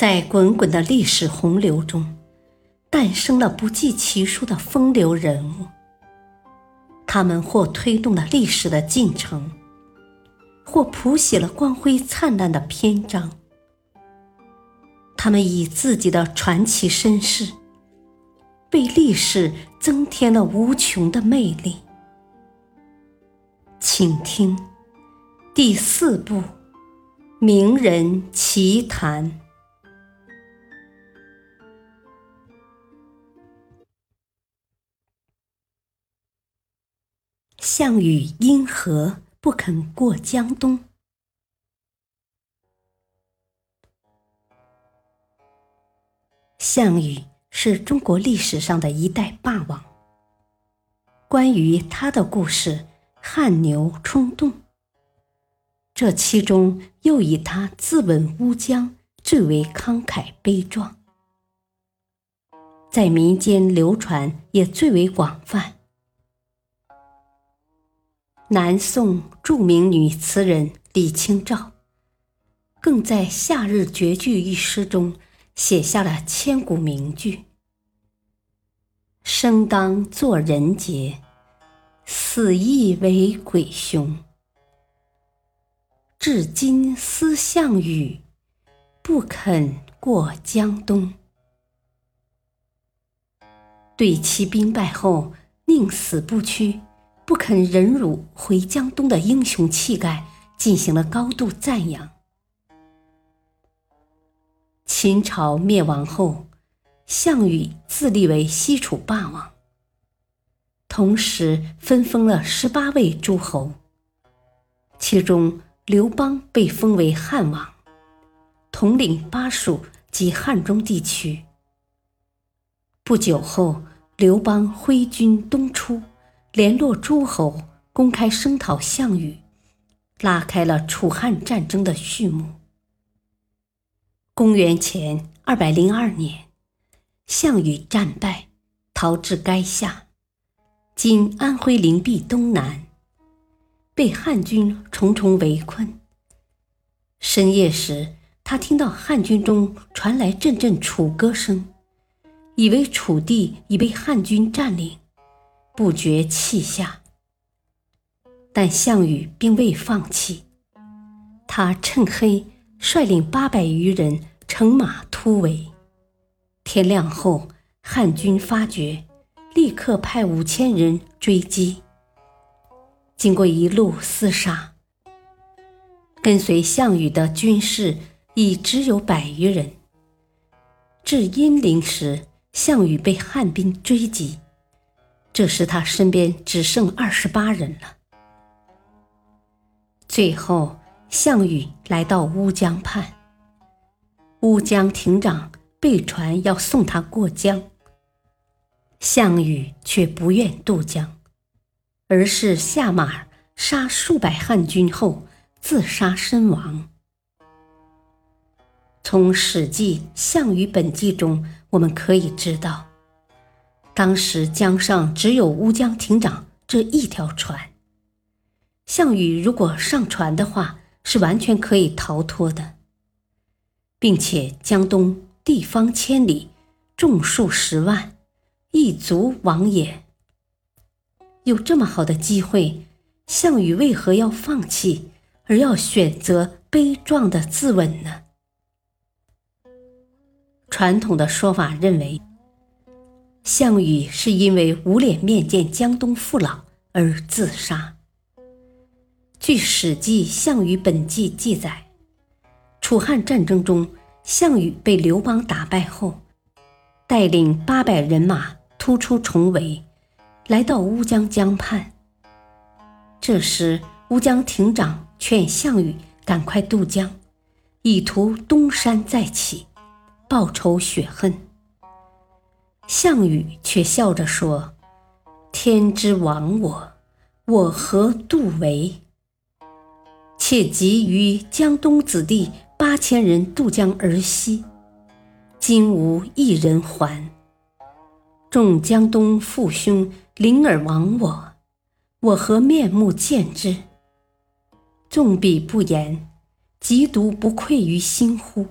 在滚滚的历史洪流中，诞生了不计其数的风流人物。他们或推动了历史的进程，或谱写了光辉灿烂的篇章。他们以自己的传奇身世，为历史增添了无穷的魅力。请听第四部《名人奇谈》。项羽因何不肯过江东？项羽是中国历史上的一代霸王。关于他的故事，汗牛充栋。这其中又以他自刎乌江最为慷慨悲壮，在民间流传也最为广泛。南宋著名女词人李清照，更在《夏日绝句》一诗中写下了千古名句：“生当作人杰，死亦为鬼雄。至今思项羽，不肯过江东。”对其兵败后宁死不屈。不肯忍辱回江东的英雄气概进行了高度赞扬。秦朝灭亡后，项羽自立为西楚霸王，同时分封了十八位诸侯，其中刘邦被封为汉王，统领巴蜀及汉中地区。不久后，刘邦挥军东出。联络诸侯，公开声讨项羽，拉开了楚汉战争的序幕。公元前二百零二年，项羽战败，逃至垓下（今安徽灵璧东南），被汉军重重围困。深夜时，他听到汉军中传来阵阵楚歌声，以为楚地已被汉军占领。不觉气下，但项羽并未放弃。他趁黑率领八百余人乘马突围。天亮后，汉军发觉，立刻派五千人追击。经过一路厮杀，跟随项羽的军士已只有百余人。至阴陵时，项羽被汉兵追击。这时，他身边只剩二十八人了。最后，项羽来到乌江畔，乌江亭长被传要送他过江，项羽却不愿渡江，而是下马杀数百汉军后自杀身亡。从《史记·项羽本纪》中，我们可以知道。当时江上只有乌江亭长这一条船，项羽如果上船的话，是完全可以逃脱的，并且江东地方千里，众数十万，一足往也。有这么好的机会，项羽为何要放弃，而要选择悲壮的自刎呢？传统的说法认为。项羽是因为无脸面见江东父老而自杀。据《史记·项羽本纪》记载，楚汉战争中，项羽被刘邦打败后，带领八百人马突出重围，来到乌江江畔。这时，乌江亭长劝项羽赶快渡江，以图东山再起，报仇雪恨。项羽却笑着说：“天之亡我，我何度为？且急于江东子弟八千人渡江而西，今无一人还。众江东父兄临而亡我，我何面目见之？纵彼不言，嫉独不愧于心乎？”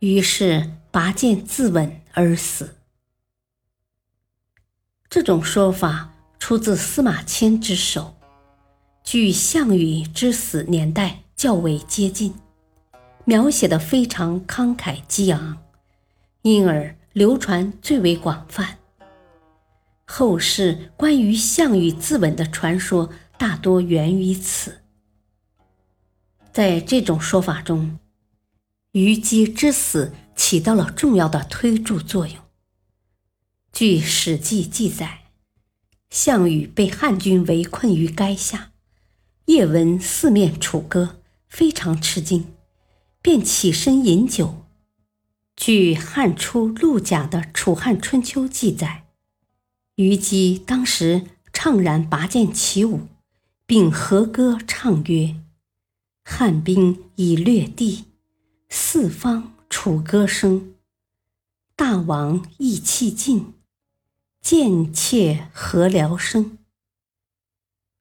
于是拔剑自刎而死。这种说法出自司马迁之手，距项羽之死年代较为接近，描写的非常慷慨激昂，因而流传最为广泛。后世关于项羽自刎的传说大多源于此。在这种说法中，虞姬之死起到了重要的推助作用。据《史记》记载，项羽被汉军围困于垓下，夜闻四面楚歌，非常吃惊，便起身饮酒。据《汉初陆贾的楚汉春秋》记载，虞姬当时怅然拔剑起舞，并和歌唱曰。汉兵已略地，四方楚歌声。大王意气尽，贱妾何聊生？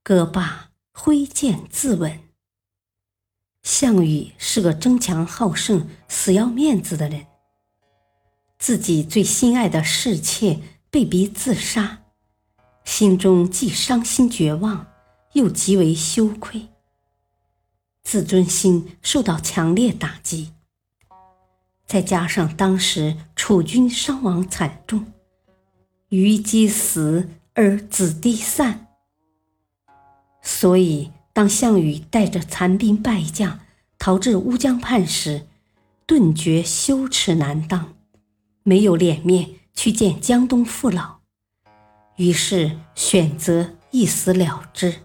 歌罢，挥剑自刎。项羽是个争强好胜、死要面子的人，自己最心爱的侍妾被逼自杀，心中既伤心绝望，又极为羞愧。自尊心受到强烈打击，再加上当时楚军伤亡惨重，虞姬死而子弟散，所以当项羽带着残兵败将逃至乌江畔时，顿觉羞耻难当，没有脸面去见江东父老，于是选择一死了之。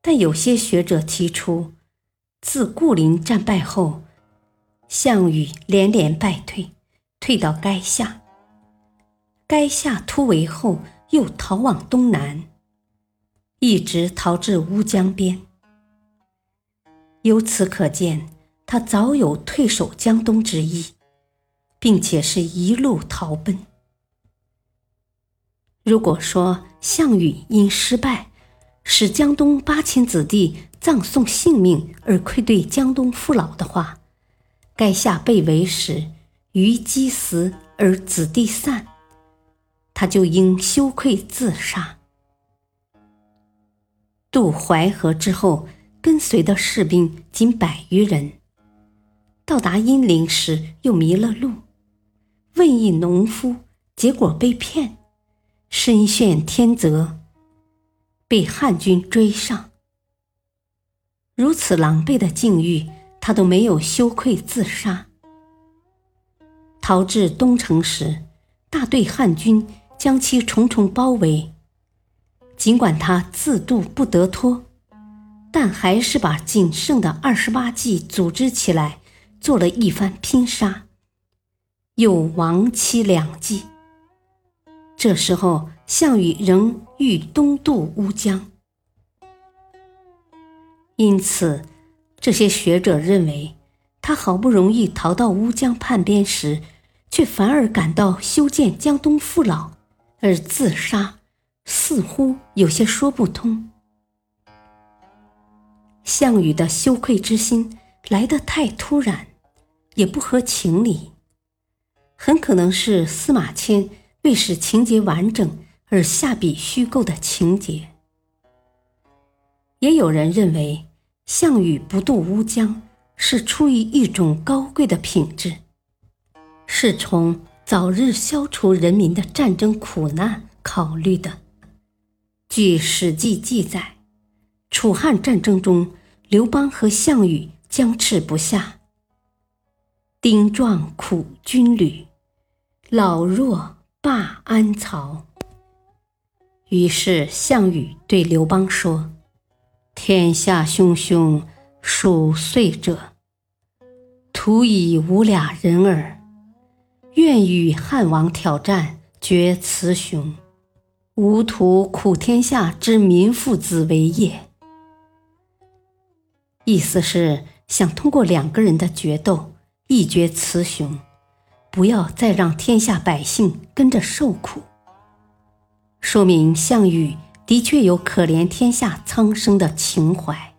但有些学者提出，自固陵战败后，项羽连连败退，退到垓下。垓下突围后，又逃往东南，一直逃至乌江边。由此可见，他早有退守江东之意，并且是一路逃奔。如果说项羽因失败，使江东八千子弟葬送性命而愧对江东父老的话，垓下被围时，虞姬死而子弟散，他就应羞愧自杀。渡淮河之后，跟随的士兵仅百余人，到达阴陵时又迷了路，问一农夫，结果被骗，身陷天泽。被汉军追上，如此狼狈的境遇，他都没有羞愧自杀。逃至东城时，大队汉军将其重重包围。尽管他自度不得脱，但还是把仅剩的二十八骑组织起来，做了一番拼杀，又亡妻两骑。这时候，项羽仍欲东渡乌江，因此这些学者认为，他好不容易逃到乌江畔边时，却反而感到修建江东父老而自杀，似乎有些说不通。项羽的羞愧之心来得太突然，也不合情理，很可能是司马迁。为使情节完整而下笔虚构的情节，也有人认为项羽不渡乌江是出于一种高贵的品质，是从早日消除人民的战争苦难考虑的。据《史记》记载，楚汉战争中，刘邦和项羽僵持不下，丁壮苦军旅，老弱。罢安曹。于是项羽对刘邦说：“天下汹汹，属岁者，徒以无俩人耳。愿与汉王挑战，决雌雄。吾徒苦天下之民父子为也。”意思是想通过两个人的决斗，一决雌雄。不要再让天下百姓跟着受苦，说明项羽的确有可怜天下苍生的情怀。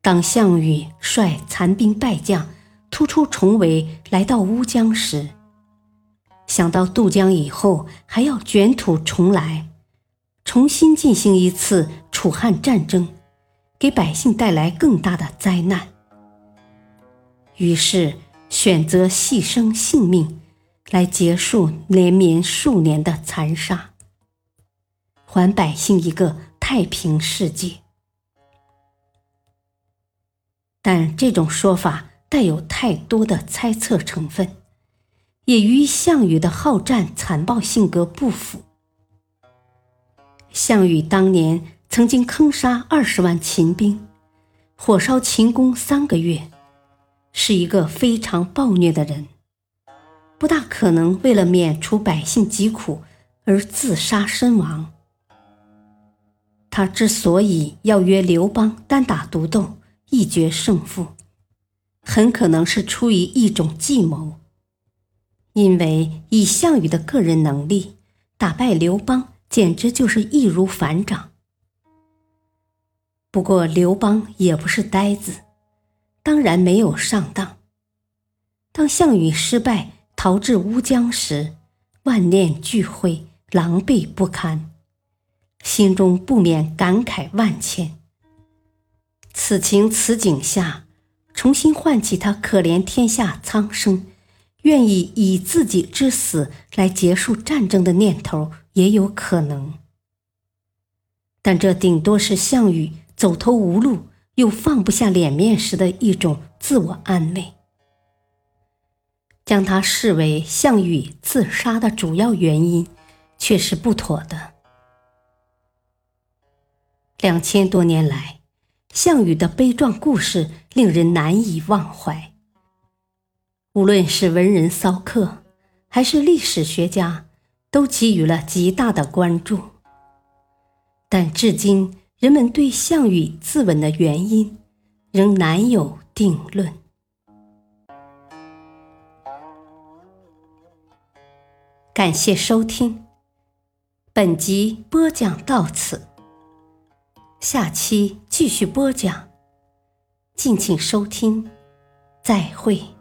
当项羽率残兵败将突出重围来到乌江时，想到渡江以后还要卷土重来，重新进行一次楚汉战争，给百姓带来更大的灾难，于是选择牺牲性命来结束连绵数年的残杀，还百姓一个太平世界。但这种说法带有太多的猜测成分。也与项羽的好战残暴性格不符。项羽当年曾经坑杀二十万秦兵，火烧秦宫三个月，是一个非常暴虐的人，不大可能为了免除百姓疾苦而自杀身亡。他之所以要约刘邦单打独斗一决胜负，很可能是出于一种计谋。因为以项羽的个人能力打败刘邦，简直就是易如反掌。不过刘邦也不是呆子，当然没有上当。当项羽失败逃至乌江时，万念俱灰，狼狈不堪，心中不免感慨万千。此情此景下，重新唤起他可怜天下苍生。愿意以自己之死来结束战争的念头也有可能，但这顶多是项羽走投无路又放不下脸面时的一种自我安慰。将他视为项羽自杀的主要原因，却是不妥的。两千多年来，项羽的悲壮故事令人难以忘怀。无论是文人骚客，还是历史学家，都给予了极大的关注。但至今，人们对项羽自刎的原因仍难有定论。感谢收听，本集播讲到此，下期继续播讲，敬请收听，再会。